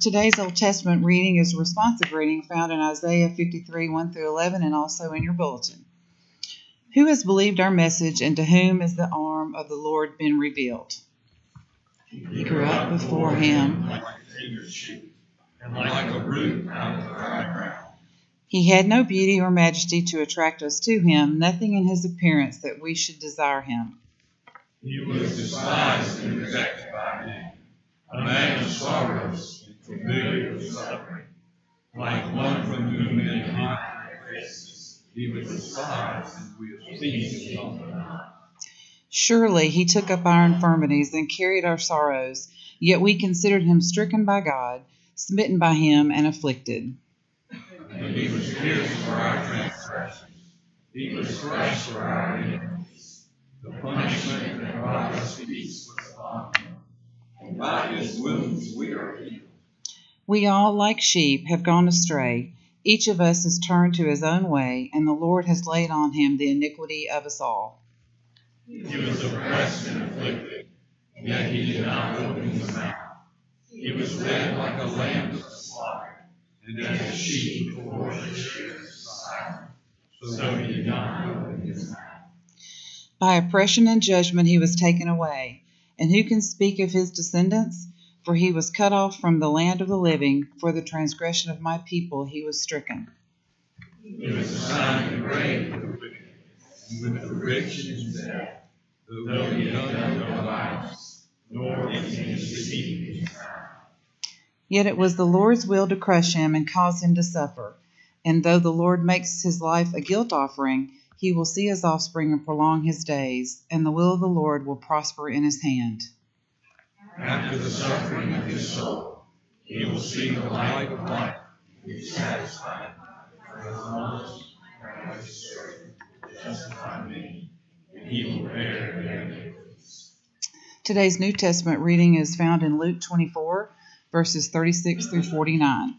Today's Old Testament reading is a responsive reading found in Isaiah 53 1 through 11 and also in your bulletin. Who has believed our message, and to whom has the arm of the Lord been revealed? He grew up before him. And like a root out of the ground. He had no beauty or majesty to attract us to him, nothing in his appearance that we should desire him. He was despised and rejected by men, a man of sorrows and familiar with suffering. Like one from whom men hide their faces, he was despised and we esteemed him not. Surely he took up our infirmities and carried our sorrows, yet we considered him stricken by God, smitten by him, and afflicted. And he was pierced for our transgressions, he was crushed for our iniquities. The punishment that brought us peace was upon him, and by his wounds we are healed. We all, like sheep, have gone astray. Each of us has turned to his own way, and the Lord has laid on him the iniquity of us all. He was oppressed and afflicted, yet he did not open his mouth. He was led like a lamb to the slaughter, and as a sheep before the shears so he did not open his mouth. By oppression and judgment he was taken away. And who can speak of his descendants? For he was cut off from the land of the living. For the transgression of my people he was stricken. He was assigned the grave with the wicked, and with the rich in death, though he had done no violence, nor was he deceived his. Yet it was the Lord's will to crush him and cause him to suffer. And though the Lord makes his life a guilt offering, he will see his offspring and prolong his days, and the will of the Lord will prosper in his hand. After the suffering of his soul, he will see the light of life and be satisfied. For as long as served to justify me, and he will bear their iniquities. Today's New Testament reading is found in Luke 24, verses 36 through 49.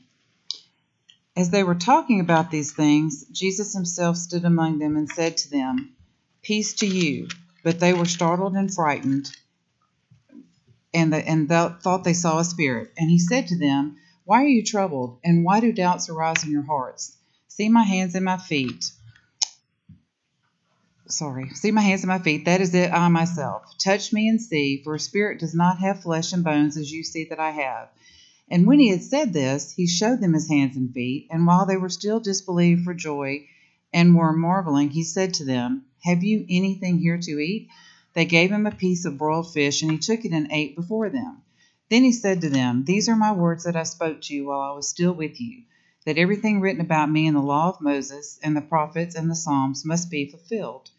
As they were talking about these things, Jesus himself stood among them and said to them, Peace to you. But they were startled and frightened, and, the, and th- thought they saw a spirit. And he said to them, Why are you troubled, and why do doubts arise in your hearts? See my hands and my feet. Sorry, see my hands and my feet. That is it, I myself. Touch me and see, for a spirit does not have flesh and bones as you see that I have. And when he had said this, he showed them his hands and feet. And while they were still disbelieved for joy and were marveling, he said to them, Have you anything here to eat? They gave him a piece of broiled fish, and he took it and ate before them. Then he said to them, These are my words that I spoke to you while I was still with you, that everything written about me in the law of Moses and the prophets and the Psalms must be fulfilled.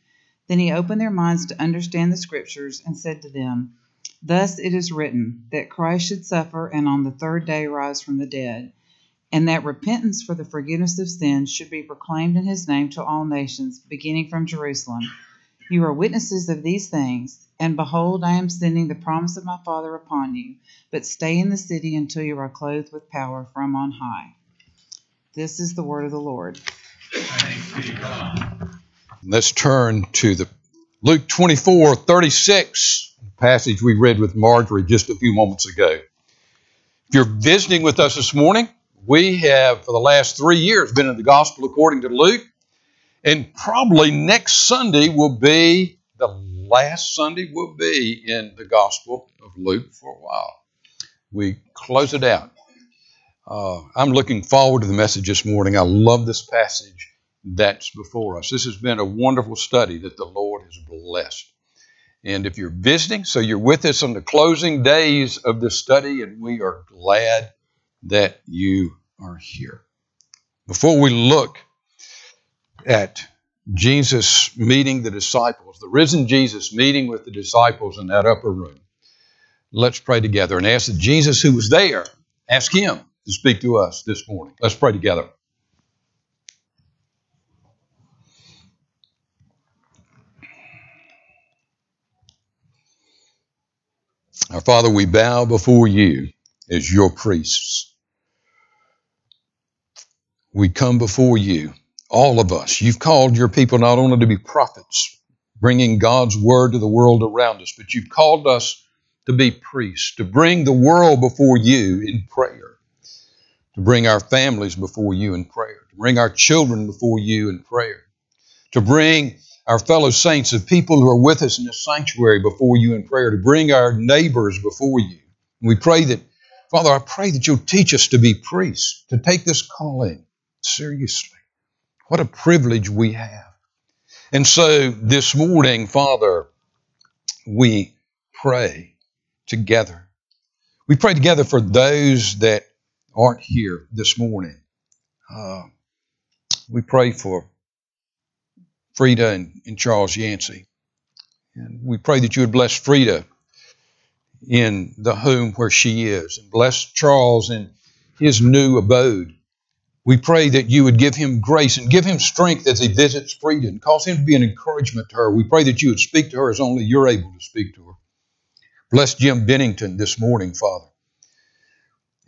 Then he opened their minds to understand the Scriptures and said to them, Thus it is written, that Christ should suffer and on the third day rise from the dead, and that repentance for the forgiveness of sins should be proclaimed in his name to all nations, beginning from Jerusalem. You are witnesses of these things, and behold, I am sending the promise of my Father upon you, but stay in the city until you are clothed with power from on high. This is the word of the Lord. Thanks be to God. Let's turn to the Luke 24, 36 passage we read with Marjorie just a few moments ago. If you're visiting with us this morning, we have for the last three years been in the Gospel according to Luke, and probably next Sunday will be the last Sunday we'll be in the Gospel of Luke for a while. We close it out. Uh, I'm looking forward to the message this morning. I love this passage that's before us. This has been a wonderful study that the Lord has blessed. And if you're visiting, so you're with us on the closing days of this study, and we are glad that you are here. Before we look at Jesus meeting the disciples, the risen Jesus meeting with the disciples in that upper room, let's pray together and ask that Jesus, who was there, ask him to speak to us this morning. Let's pray together. Our Father, we bow before you as your priests. We come before you, all of us. You've called your people not only to be prophets, bringing God's word to the world around us, but you've called us to be priests, to bring the world before you in prayer, to bring our families before you in prayer, to bring our children before you in prayer, to bring our fellow saints of people who are with us in this sanctuary before you in prayer, to bring our neighbors before you. And we pray that, Father, I pray that you'll teach us to be priests, to take this calling seriously. What a privilege we have. And so this morning, Father, we pray together. We pray together for those that aren't here this morning. Uh, we pray for Frida and, and Charles Yancey. And we pray that you would bless Frida in the home where she is and bless Charles in his new abode. We pray that you would give him grace and give him strength as he visits Frida and cause him to be an encouragement to her. We pray that you would speak to her as only you're able to speak to her. Bless Jim Bennington this morning, Father.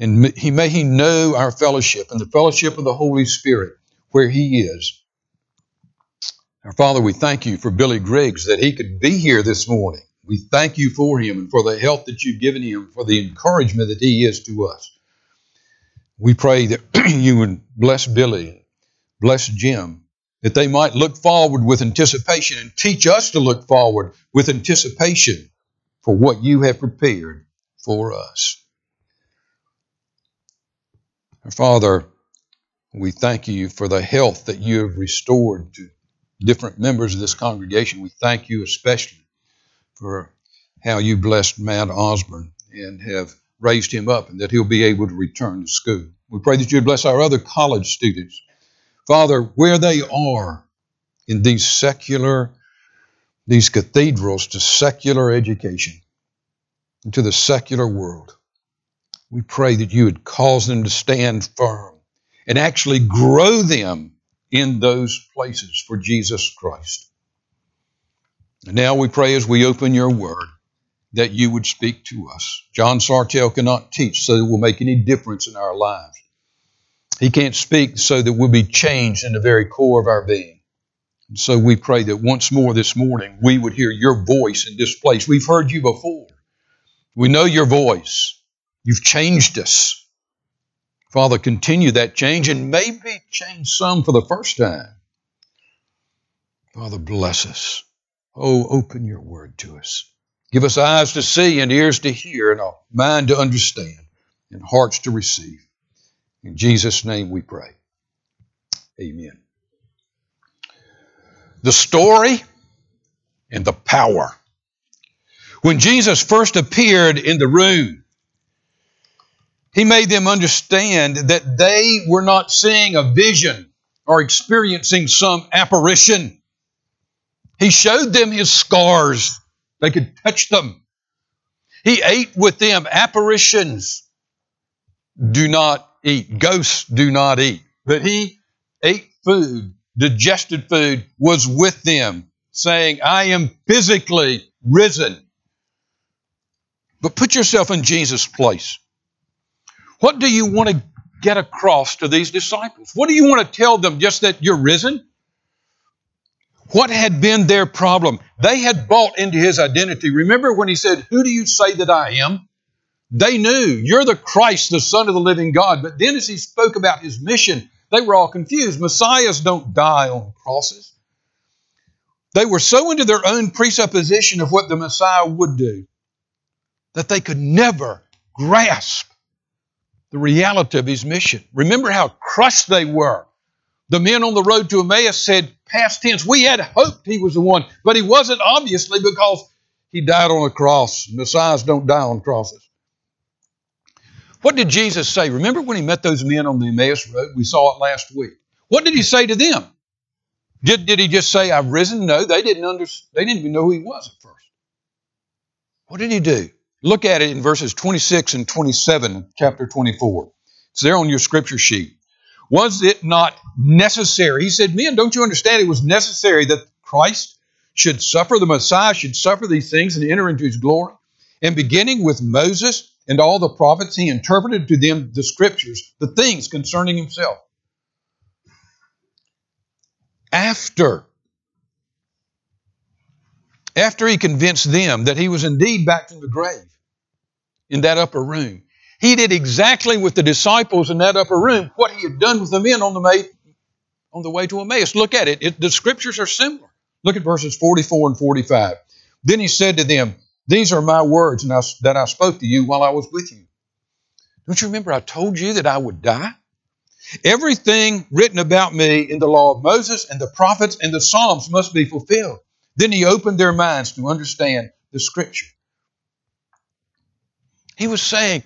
And he, may he know our fellowship and the fellowship of the Holy Spirit where he is our Father, we thank you for Billy Griggs that he could be here this morning. We thank you for him and for the help that you've given him, for the encouragement that he is to us. We pray that you would bless Billy, bless Jim, that they might look forward with anticipation and teach us to look forward with anticipation for what you have prepared for us. Our Father, we thank you for the health that you have restored to different members of this congregation. We thank you especially for how you blessed Matt Osborne and have raised him up and that he'll be able to return to school. We pray that you bless our other college students. Father, where they are in these secular, these cathedrals to secular education, into the secular world, we pray that you would cause them to stand firm and actually grow them in those places for Jesus Christ. And now we pray as we open your word that you would speak to us. John Sartell cannot teach so that we'll make any difference in our lives. He can't speak so that we'll be changed in the very core of our being. And so we pray that once more this morning we would hear your voice in this place. We've heard you before. We know your voice. You've changed us. Father, continue that change and maybe change some for the first time. Father, bless us. Oh, open your word to us. Give us eyes to see and ears to hear and a mind to understand and hearts to receive. In Jesus' name we pray. Amen. The story and the power. When Jesus first appeared in the room, he made them understand that they were not seeing a vision or experiencing some apparition. He showed them his scars. They could touch them. He ate with them. Apparitions do not eat. Ghosts do not eat. But he ate food, digested food, was with them, saying, I am physically risen. But put yourself in Jesus' place. What do you want to get across to these disciples? What do you want to tell them? Just that you're risen? What had been their problem? They had bought into his identity. Remember when he said, Who do you say that I am? They knew you're the Christ, the Son of the living God. But then as he spoke about his mission, they were all confused. Messiahs don't die on crosses. They were so into their own presupposition of what the Messiah would do that they could never grasp the reality of his mission. Remember how crushed they were. The men on the road to Emmaus said, past tense, we had hoped he was the one, but he wasn't obviously because he died on a cross. Messiahs don't die on crosses. What did Jesus say? Remember when he met those men on the Emmaus road? We saw it last week. What did he say to them? Did, did he just say, I've risen? No, they didn't, under, they didn't even know who he was at first. What did he do? Look at it in verses 26 and 27 chapter 24. It's there on your scripture sheet. Was it not necessary? He said, Men, don't you understand? It was necessary that Christ should suffer, the Messiah should suffer these things and enter into his glory. And beginning with Moses and all the prophets, he interpreted to them the scriptures, the things concerning himself. After after he convinced them that he was indeed back from the grave, in that upper room. He did exactly with the disciples in that upper room what he had done with the men on the way, on the way to Emmaus. Look at it. it. The scriptures are similar. Look at verses 44 and 45. Then he said to them, These are my words that I spoke to you while I was with you. Don't you remember I told you that I would die? Everything written about me in the law of Moses and the prophets and the Psalms must be fulfilled. Then he opened their minds to understand the scripture. He was saying,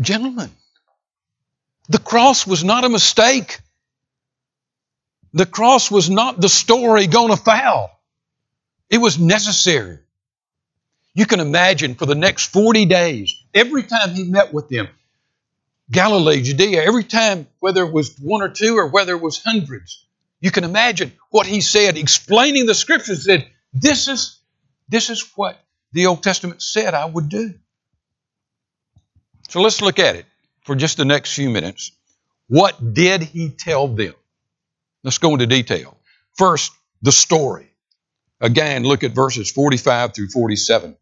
Gentlemen, the cross was not a mistake. The cross was not the story gone afoul. It was necessary. You can imagine for the next 40 days, every time he met with them, Galilee, Judea, every time, whether it was one or two or whether it was hundreds, you can imagine what he said, explaining the scriptures, said, This is, this is what the Old Testament said I would do. So let's look at it for just the next few minutes. What did he tell them? Let's go into detail. First, the story. Again, look at verses 45 through 47.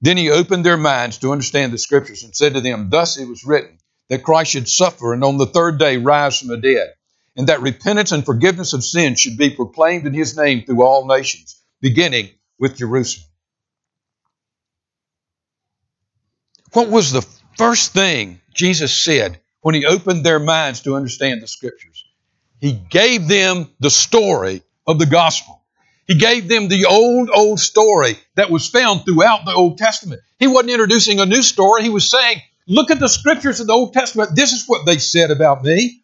Then he opened their minds to understand the scriptures and said to them, Thus it was written that Christ should suffer and on the third day rise from the dead, and that repentance and forgiveness of sins should be proclaimed in his name through all nations, beginning with Jerusalem. What was the first thing Jesus said when he opened their minds to understand the scriptures. He gave them the story of the gospel. He gave them the old, old story that was found throughout the Old Testament. He wasn't introducing a new story. He was saying, Look at the scriptures of the Old Testament. This is what they said about me.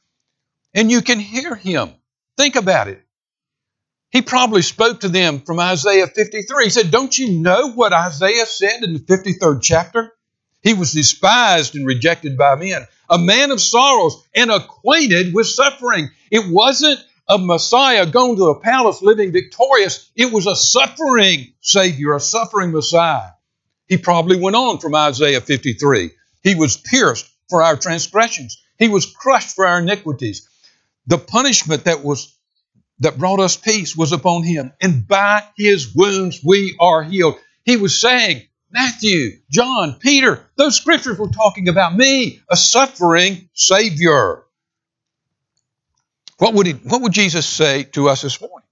And you can hear him. Think about it. He probably spoke to them from Isaiah 53. He said, Don't you know what Isaiah said in the 53rd chapter? He was despised and rejected by men, a man of sorrows and acquainted with suffering. It wasn't a Messiah going to a palace living victorious, it was a suffering Savior, a suffering Messiah. He probably went on from Isaiah 53. He was pierced for our transgressions, he was crushed for our iniquities. The punishment that was that brought us peace was upon him, and by his wounds we are healed. He was saying, Matthew, John, Peter, those scriptures were talking about me, a suffering Savior. What would, he, what would Jesus say to us this morning?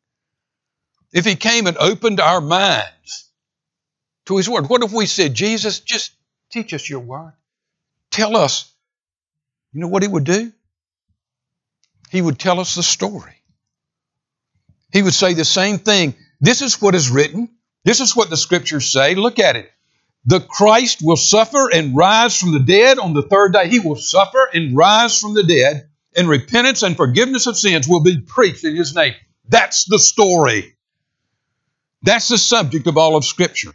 If He came and opened our minds to His Word, what if we said, Jesus, just teach us your Word? Tell us. You know what He would do? He would tell us the story. He would say the same thing. This is what is written. This is what the scriptures say. Look at it. The Christ will suffer and rise from the dead on the third day. He will suffer and rise from the dead, and repentance and forgiveness of sins will be preached in His name. That's the story. That's the subject of all of Scripture.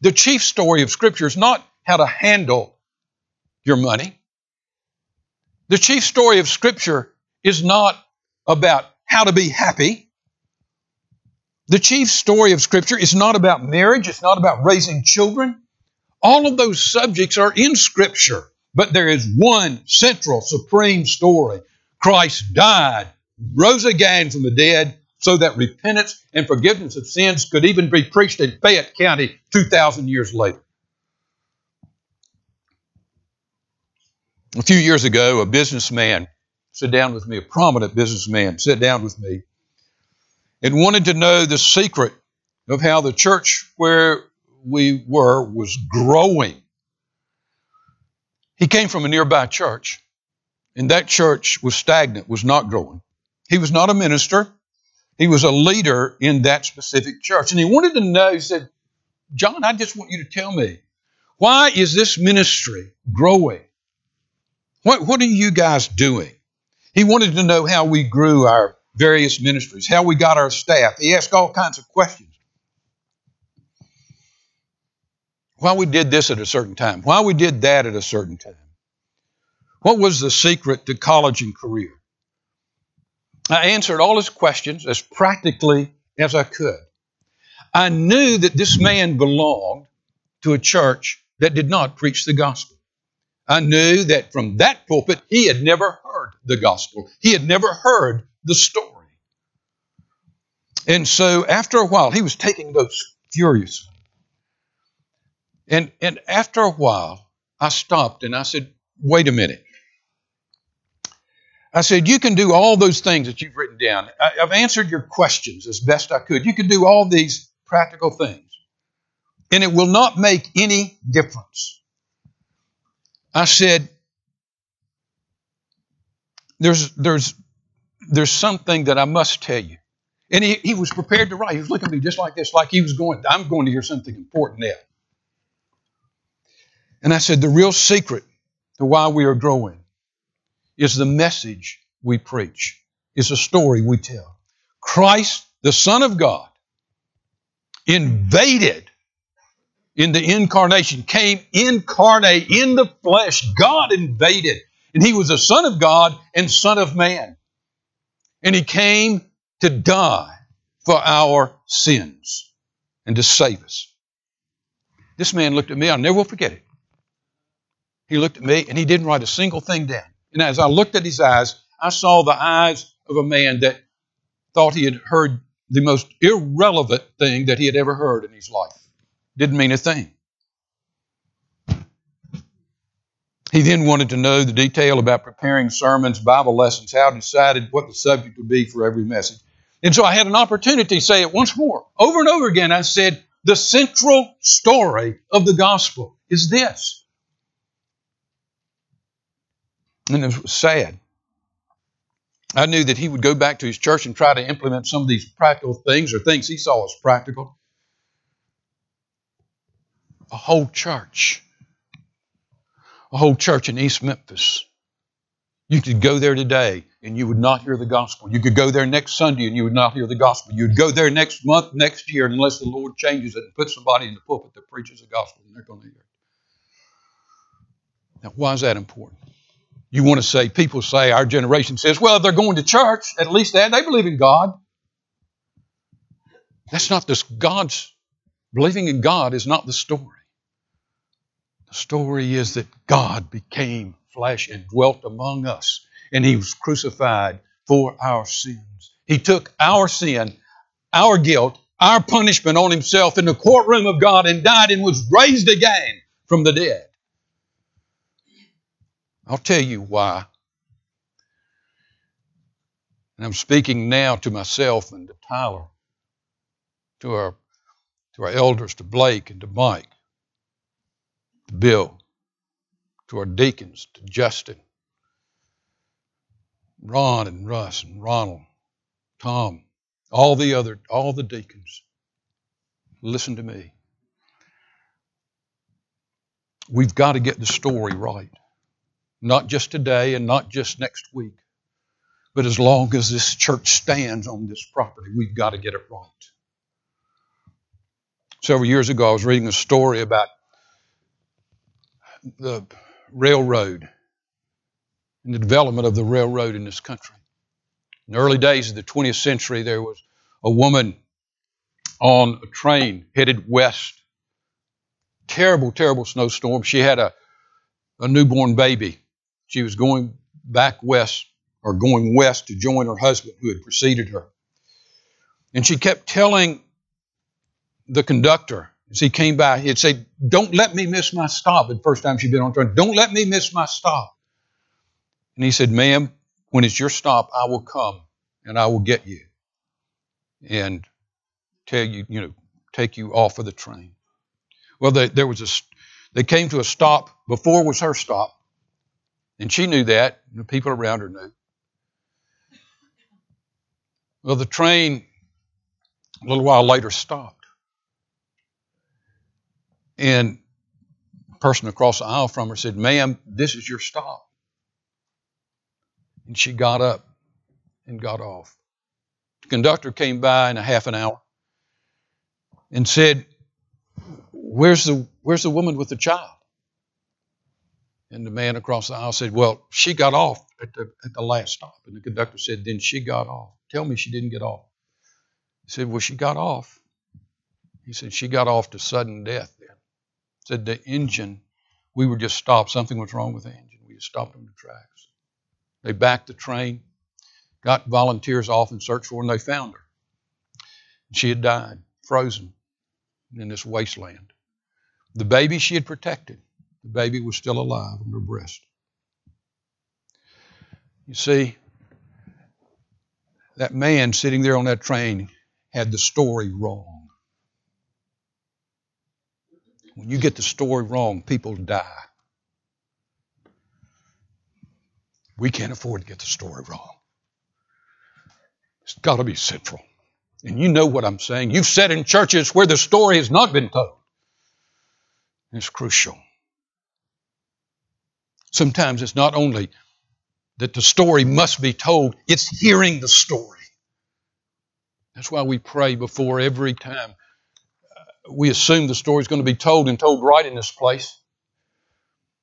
The chief story of Scripture is not how to handle your money. The chief story of Scripture is not about how to be happy. The chief story of Scripture is not about marriage, it's not about raising children. All of those subjects are in Scripture, but there is one central, supreme story. Christ died, rose again from the dead, so that repentance and forgiveness of sins could even be preached in Fayette County 2,000 years later. A few years ago, a businessman sat down with me, a prominent businessman sat down with me and wanted to know the secret of how the church where we were was growing. He came from a nearby church, and that church was stagnant, was not growing. He was not a minister, he was a leader in that specific church. And he wanted to know, he said, John, I just want you to tell me, why is this ministry growing? What, what are you guys doing? He wanted to know how we grew our various ministries, how we got our staff. He asked all kinds of questions. Why we did this at a certain time, why we did that at a certain time. What was the secret to college and career? I answered all his questions as practically as I could. I knew that this man belonged to a church that did not preach the gospel. I knew that from that pulpit he had never the gospel. He had never heard the story. And so after a while, he was taking those furiously. And, and after a while, I stopped and I said, wait a minute. I said, You can do all those things that you've written down. I, have answered your questions as best I could. You can do all these practical things, and it will not make any difference. I said, There's, there's, there's something that I must tell you. And he, he was prepared to write. He was looking at me just like this, like he was going, I'm going to hear something important now. And I said, The real secret to why we are growing is the message we preach, is the story we tell. Christ, the Son of God, invaded in the incarnation, came incarnate in the flesh. God invaded. And he was the Son of God and Son of Man. And he came to die for our sins and to save us. This man looked at me, I'll never forget it. He looked at me and he didn't write a single thing down. And as I looked at his eyes, I saw the eyes of a man that thought he had heard the most irrelevant thing that he had ever heard in his life. Didn't mean a thing. He then wanted to know the detail about preparing sermons, Bible lessons, how decided what the subject would be for every message. And so I had an opportunity to say it once more. Over and over again, I said, the central story of the gospel is this and it was sad. I knew that he would go back to his church and try to implement some of these practical things or things he saw as practical. A whole church, a whole church in East Memphis. You could go there today and you would not hear the gospel. You could go there next Sunday and you would not hear the gospel. You'd go there next month, next year, unless the Lord changes it and puts somebody in the pulpit that preaches the gospel and they're going to hear it. Now, why is that important? You want to say, people say, our generation says, well, they're going to church. At least they, they believe in God. That's not this God's believing in God is not the story. The story is that God became flesh and dwelt among us, and he was crucified for our sins. He took our sin, our guilt, our punishment on himself in the courtroom of God and died and was raised again from the dead. I'll tell you why. And I'm speaking now to myself and to Tyler, to our, to our elders, to Blake and to Mike, to Bill, to our deacons, to Justin, Ron and Russ and Ronald, Tom, all the other, all the deacons. Listen to me. We've got to get the story right not just today and not just next week, but as long as this church stands on this property, we've got to get it right. Several years ago, I was reading a story about the railroad and the development of the railroad in this country. In the early days of the 20th century, there was a woman on a train headed west. Terrible, terrible snowstorm. She had a, a newborn baby. She was going back west or going west to join her husband who had preceded her. And she kept telling the conductor as he came by, he'd say, Don't let me miss my stop. The first time she'd been on train, don't let me miss my stop. And he said, Ma'am, when it's your stop, I will come and I will get you and tell you, you know, take you off of the train. Well, they, there was a, they came to a stop before was her stop, and she knew that, and the people around her knew. Well, the train a little while later stopped. And person across the aisle from her said, Ma'am, this is your stop. And she got up and got off. The conductor came by in a half an hour and said, Where's the, where's the woman with the child? And the man across the aisle said, Well, she got off at the, at the last stop. And the conductor said, Then she got off. Tell me she didn't get off. He said, Well, she got off. He said, She got off to sudden death. Said the engine, we were just stopped. Something was wrong with the engine. We just stopped on the tracks. They backed the train, got volunteers off and searched for her, and they found her. She had died, frozen in this wasteland. The baby she had protected, the baby was still alive on her breast. You see, that man sitting there on that train had the story wrong. When you get the story wrong, people die. We can't afford to get the story wrong. It's got to be central. And you know what I'm saying. You've sat in churches where the story has not been told. It's crucial. Sometimes it's not only that the story must be told, it's hearing the story. That's why we pray before every time. We assume the story is going to be told and told right in this place.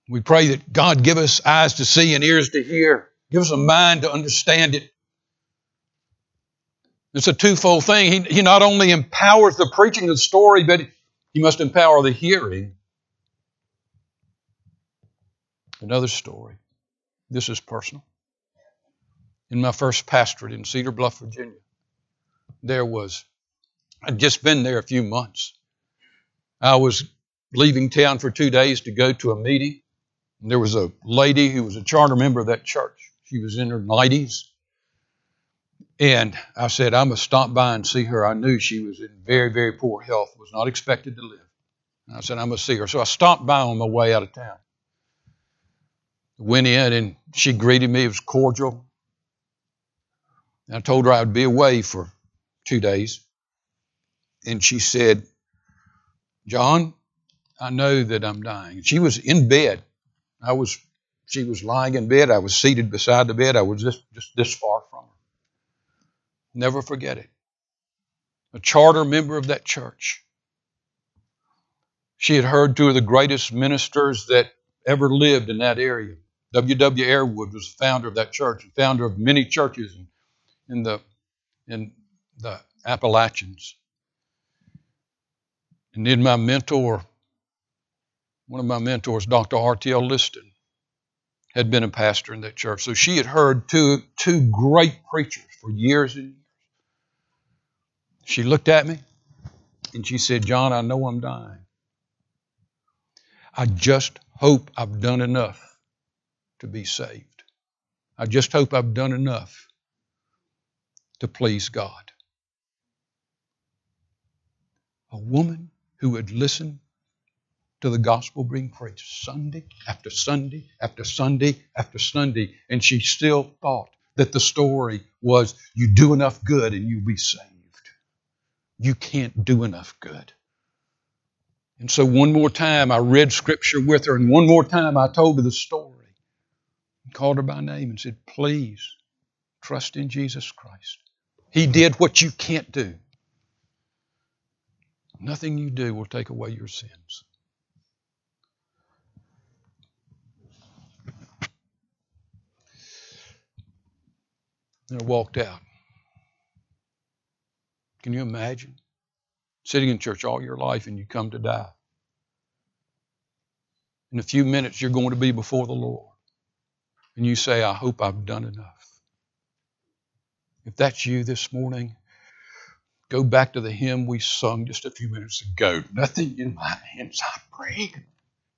We pray that God give us eyes to see and ears to hear. Give us a mind to understand it. It's a twofold thing. He, he not only empowers the preaching of the story, but he must empower the hearing. Another story. This is personal. In my first pastorate in Cedar Bluff, Virginia, there was, I'd just been there a few months. I was leaving town for two days to go to a meeting. And there was a lady who was a charter member of that church. She was in her 90s. And I said, I must stop by and see her. I knew she was in very, very poor health, was not expected to live. And I said, I must see her. So I stopped by on my way out of town. Went in and she greeted me. It was cordial. And I told her I would be away for two days. And she said, John, I know that I'm dying. She was in bed. I was she was lying in bed. I was seated beside the bed. I was just, just this far from her. Never forget it. A charter member of that church. She had heard two of the greatest ministers that ever lived in that area. W.W. Airwood was the founder of that church and founder of many churches in, in the in the Appalachians. And then my mentor, one of my mentors, Dr. R.T.L. Liston, had been a pastor in that church. So she had heard two, two great preachers for years and years. She looked at me and she said, John, I know I'm dying. I just hope I've done enough to be saved. I just hope I've done enough to please God. A woman who would listen to the gospel being preached Sunday after Sunday after Sunday after Sunday, and she still thought that the story was you do enough good and you'll be saved. You can't do enough good. And so, one more time, I read scripture with her, and one more time, I told her the story and called her by name and said, Please trust in Jesus Christ. He did what you can't do. Nothing you do will take away your sins. And I walked out. Can you imagine sitting in church all your life and you come to die? In a few minutes, you're going to be before the Lord. And you say, I hope I've done enough. If that's you this morning, go back to the hymn we sung just a few minutes ago. Nothing in my hands I bring,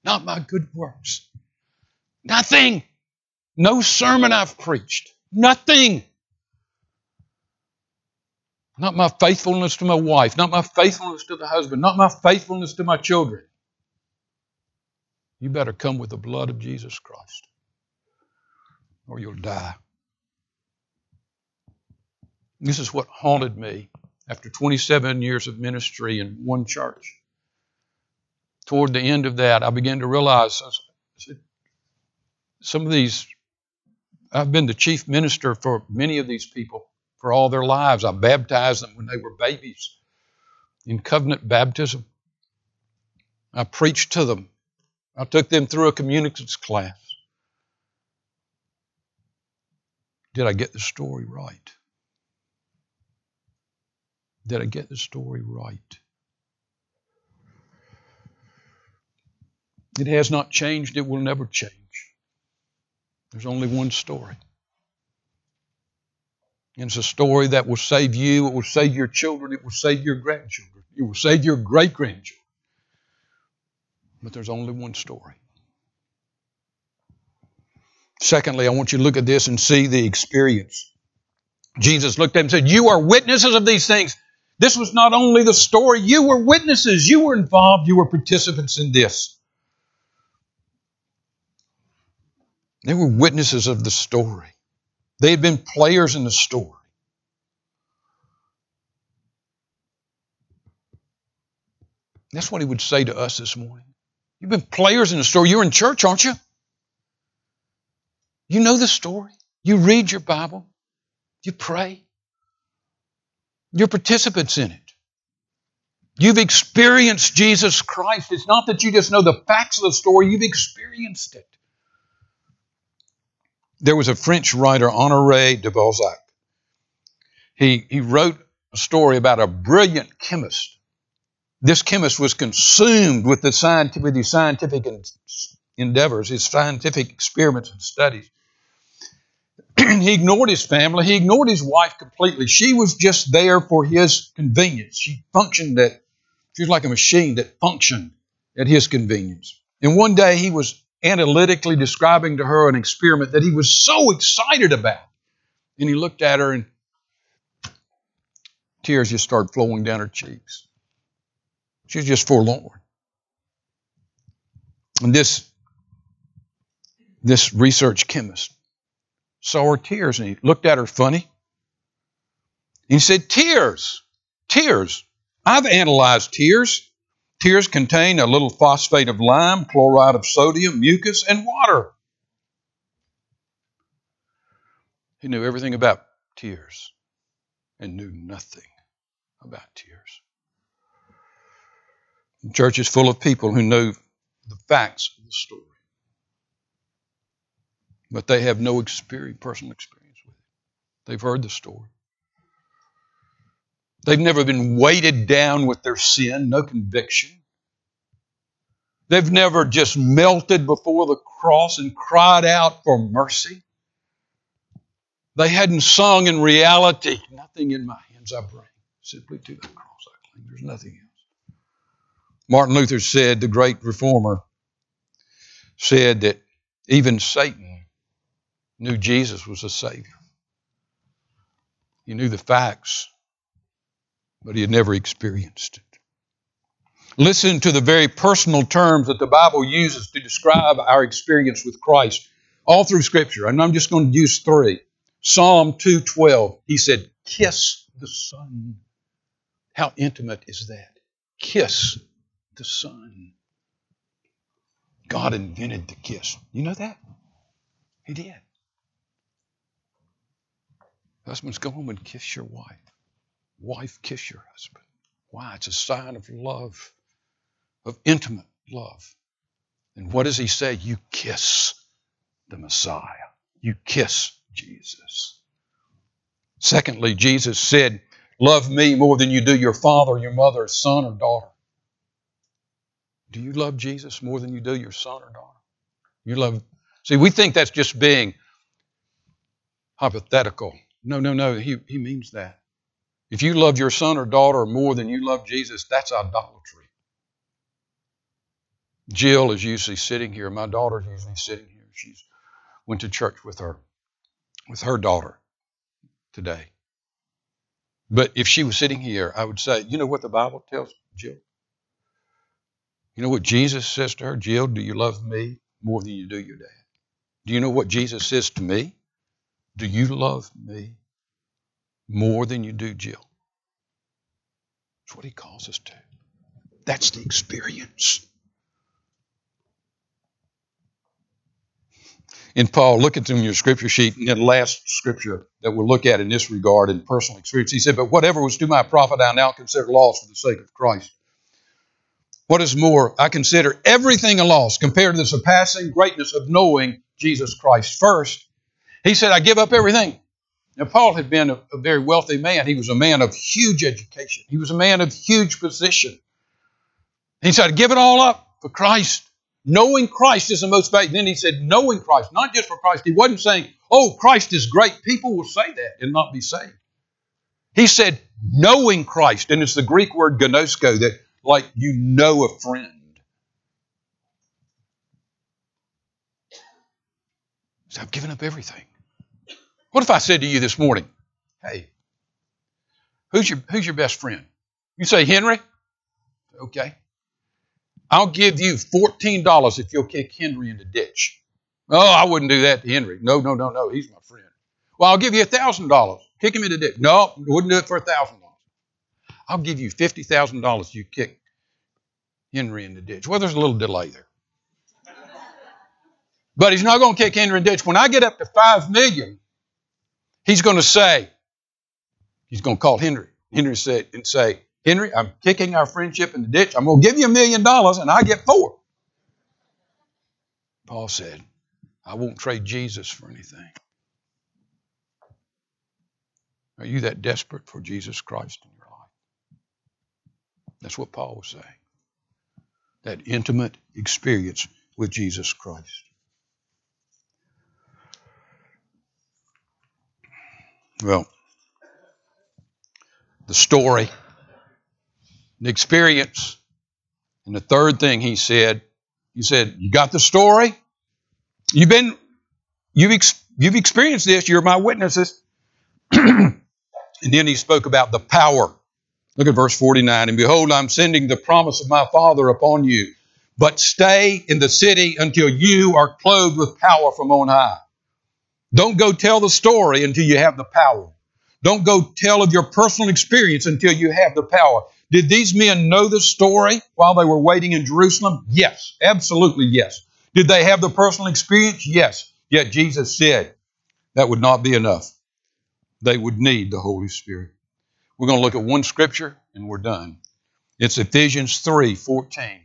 not my good works. Nothing. No sermon I've preached. Nothing. Not my faithfulness to my wife, not my faithfulness to the husband, not my faithfulness to my children. You better come with the blood of Jesus Christ or you'll die. This is what haunted me after 27 years of ministry in one church. Toward the end of that, I began to realize some of these, I've been the chief minister for many of these people for all their lives. I baptized them when they were babies in covenant baptism. I preached to them. I took them through a communicants class. Did I get the story right? Did I get the story right? It has not changed, it will never change. There's only one story. And it's a story that will save you, it will save your children, it will save your grandchildren, it will save your great grandchildren. But there's only one story. Secondly, I want you to look at this and see the experience. Jesus looked at him and said, You are witnesses of these things. This was not only the story, you were witnesses, you were involved, you were participants in this. They were witnesses of the story. They had been players in the story. That's what he would say to us this morning. You've been players in the story. You're in church, aren't you? You know the story. You read your Bible. You pray. You're participants in it. You've experienced Jesus Christ. It's not that you just know the facts of the story, you've experienced it. There was a French writer, Honoré de Balzac. He, he wrote a story about a brilliant chemist this chemist was consumed with, the scientific, with his scientific endeavors, his scientific experiments and studies. he ignored his family. He ignored his wife completely. She was just there for his convenience. She functioned that, she was like a machine that functioned at his convenience. And one day he was analytically describing to her an experiment that he was so excited about. And he looked at her and tears just started flowing down her cheeks. She was just forlorn. And this, this research chemist saw her tears and he looked at her funny. He said, Tears, tears. I've analyzed tears. Tears contain a little phosphate of lime, chloride of sodium, mucus, and water. He knew everything about tears and knew nothing about tears. The church is full of people who know the facts of the story, but they have no experience, personal experience with it. They've heard the story. They've never been weighted down with their sin, no conviction. They've never just melted before the cross and cried out for mercy. They hadn't sung in reality, nothing in my hands I bring, simply to the cross I cling. There's nothing else. Martin Luther said, the great reformer, said that even Satan knew Jesus was a Savior. He knew the facts, but he had never experienced it. Listen to the very personal terms that the Bible uses to describe our experience with Christ all through Scripture. And I'm just going to use three. Psalm 2:12. He said, "Kiss the Son." How intimate is that? Kiss the Son. God invented the kiss. You know that? He did. Husbands, go home and kiss your wife. Wife, kiss your husband. Why? It's a sign of love, of intimate love. And what does he say? You kiss the Messiah. You kiss Jesus. Secondly, Jesus said, Love me more than you do your father, your mother, son, or daughter. Do you love Jesus more than you do your son or daughter? You love. See, we think that's just being hypothetical. No, no, no. He, he means that. If you love your son or daughter more than you love Jesus, that's idolatry. Jill is usually sitting here. My daughter's usually sitting here. She's went to church with her, with her daughter today. But if she was sitting here, I would say, you know what the Bible tells Jill? You know what Jesus says to her? Jill, do you love me more than you do your dad? Do you know what Jesus says to me? Do you love me more than you do Jill? That's what he calls us to. That's the experience. In Paul, look at in your scripture sheet, and the last scripture that we'll look at in this regard in personal experience. He said, But whatever was to my profit, I now consider loss for the sake of Christ. What is more, I consider everything a loss compared to the surpassing greatness of knowing Jesus Christ first. He said, I give up everything. Now, Paul had been a, a very wealthy man. He was a man of huge education, he was a man of huge position. He said, Give it all up for Christ. Knowing Christ is the most valuable. Then he said, Knowing Christ, not just for Christ. He wasn't saying, Oh, Christ is great. People will say that and not be saved. He said, Knowing Christ. And it's the Greek word ginosko that, like, you know a friend. So I've given up everything. What if I said to you this morning, hey, who's your, who's your best friend? You say Henry? Okay. I'll give you $14 if you'll kick Henry in the ditch. Oh, I wouldn't do that to Henry. No, no, no, no. He's my friend. Well, I'll give you $1,000. Kick him in the ditch. No, wouldn't do it for $1,000. I'll give you $50,000 if you kick Henry in the ditch. Well, there's a little delay there. But he's not going to kick Henry in the ditch. When I get up to $5 million, he's going to say, he's going to call Henry. Henry said, and say, Henry, I'm kicking our friendship in the ditch. I'm going to give you a million dollars and I get four. Paul said, I won't trade Jesus for anything. Are you that desperate for Jesus Christ in your life? That's what Paul was saying. That intimate experience with Jesus Christ. Well, the story the experience. And the third thing he said, he said, You got the story? You've been, you've, ex- you've experienced this, you're my witnesses. and then he spoke about the power. Look at verse 49. And behold, I'm sending the promise of my Father upon you. But stay in the city until you are clothed with power from on high. Don't go tell the story until you have the power. Don't go tell of your personal experience until you have the power. Did these men know the story while they were waiting in Jerusalem? Yes, absolutely yes. Did they have the personal experience? Yes. Yet Jesus said that would not be enough. They would need the Holy Spirit. We're going to look at one scripture and we're done. It's Ephesians 3 14.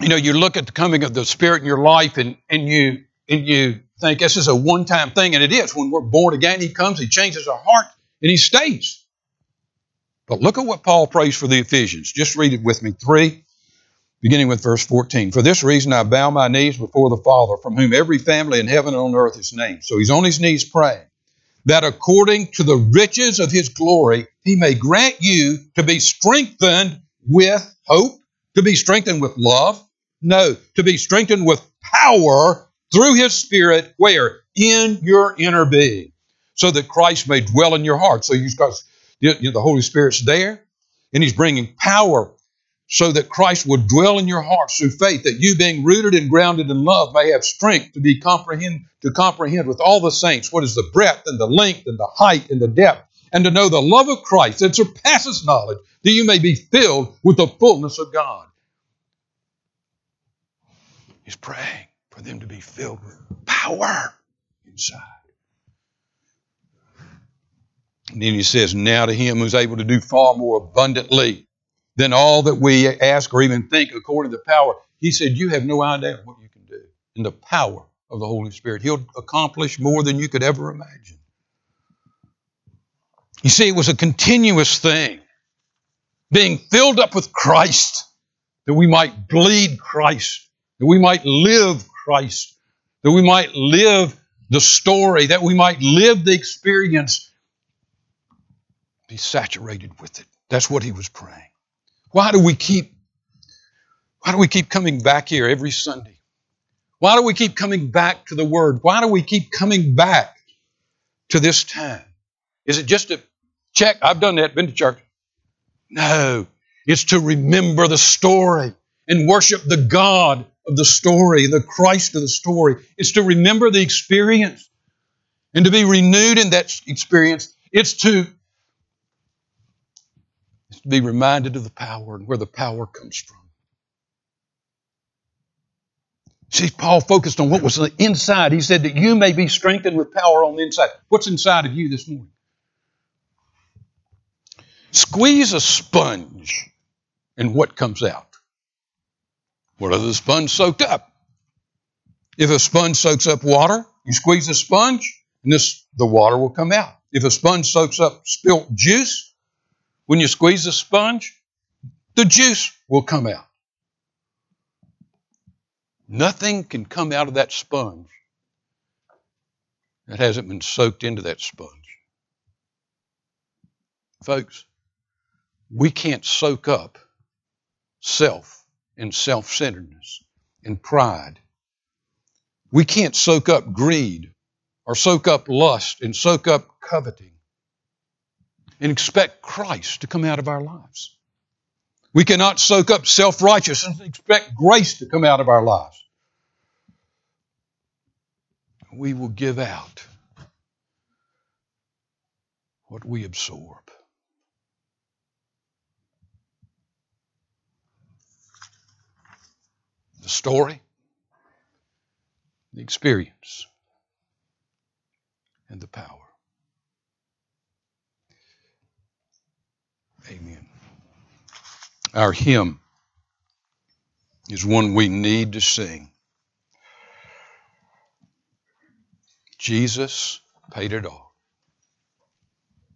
You know, you look at the coming of the Spirit in your life and, and you and you think this is a one-time thing, and it is. When we're born again, He comes, He changes our heart, and He stays. But look at what Paul prays for the Ephesians. Just read it with me. 3, beginning with verse 14. For this reason I bow my knees before the Father, from whom every family in heaven and on earth is named. So he's on his knees praying, that according to the riches of his glory, he may grant you to be strengthened with hope, to be strengthened with love, no, to be strengthened with power through his Spirit, where? In your inner being, so that Christ may dwell in your heart. So you've got the Holy Spirit's there, and He's bringing power so that Christ will dwell in your hearts through faith, that you, being rooted and grounded in love, may have strength to be comprehend to comprehend with all the saints what is the breadth and the length and the height and the depth, and to know the love of Christ that surpasses knowledge, that you may be filled with the fullness of God. He's praying for them to be filled with power inside. And then he says, Now to him who's able to do far more abundantly than all that we ask or even think according to the power. He said, You have no idea what you can do in the power of the Holy Spirit. He'll accomplish more than you could ever imagine. You see, it was a continuous thing, being filled up with Christ, that we might bleed Christ, that we might live Christ, that we might live the story, that we might live the experience be saturated with it. That's what he was praying. Why do we keep why do we keep coming back here every Sunday? Why do we keep coming back to the word? Why do we keep coming back to this time? Is it just a check? I've done that, been to church. No, it's to remember the story and worship the God of the story, the Christ of the story. It's to remember the experience and to be renewed in that experience. It's to is to be reminded of the power and where the power comes from. See, Paul focused on what was the inside. He said that you may be strengthened with power on the inside. What's inside of you this morning? Squeeze a sponge, and what comes out? What are the sponge soaked up? If a sponge soaks up water, you squeeze a sponge, and this the water will come out. If a sponge soaks up spilt juice, when you squeeze a sponge, the juice will come out. Nothing can come out of that sponge that hasn't been soaked into that sponge. Folks, we can't soak up self and self centeredness and pride We can't soak up greed or soak up lust and soak up coveting and expect Christ to come out of our lives. We cannot soak up self righteousness and expect grace to come out of our lives. We will give out what we absorb. The story, the experience, and the power. Amen. Our hymn is one we need to sing. Jesus paid it all.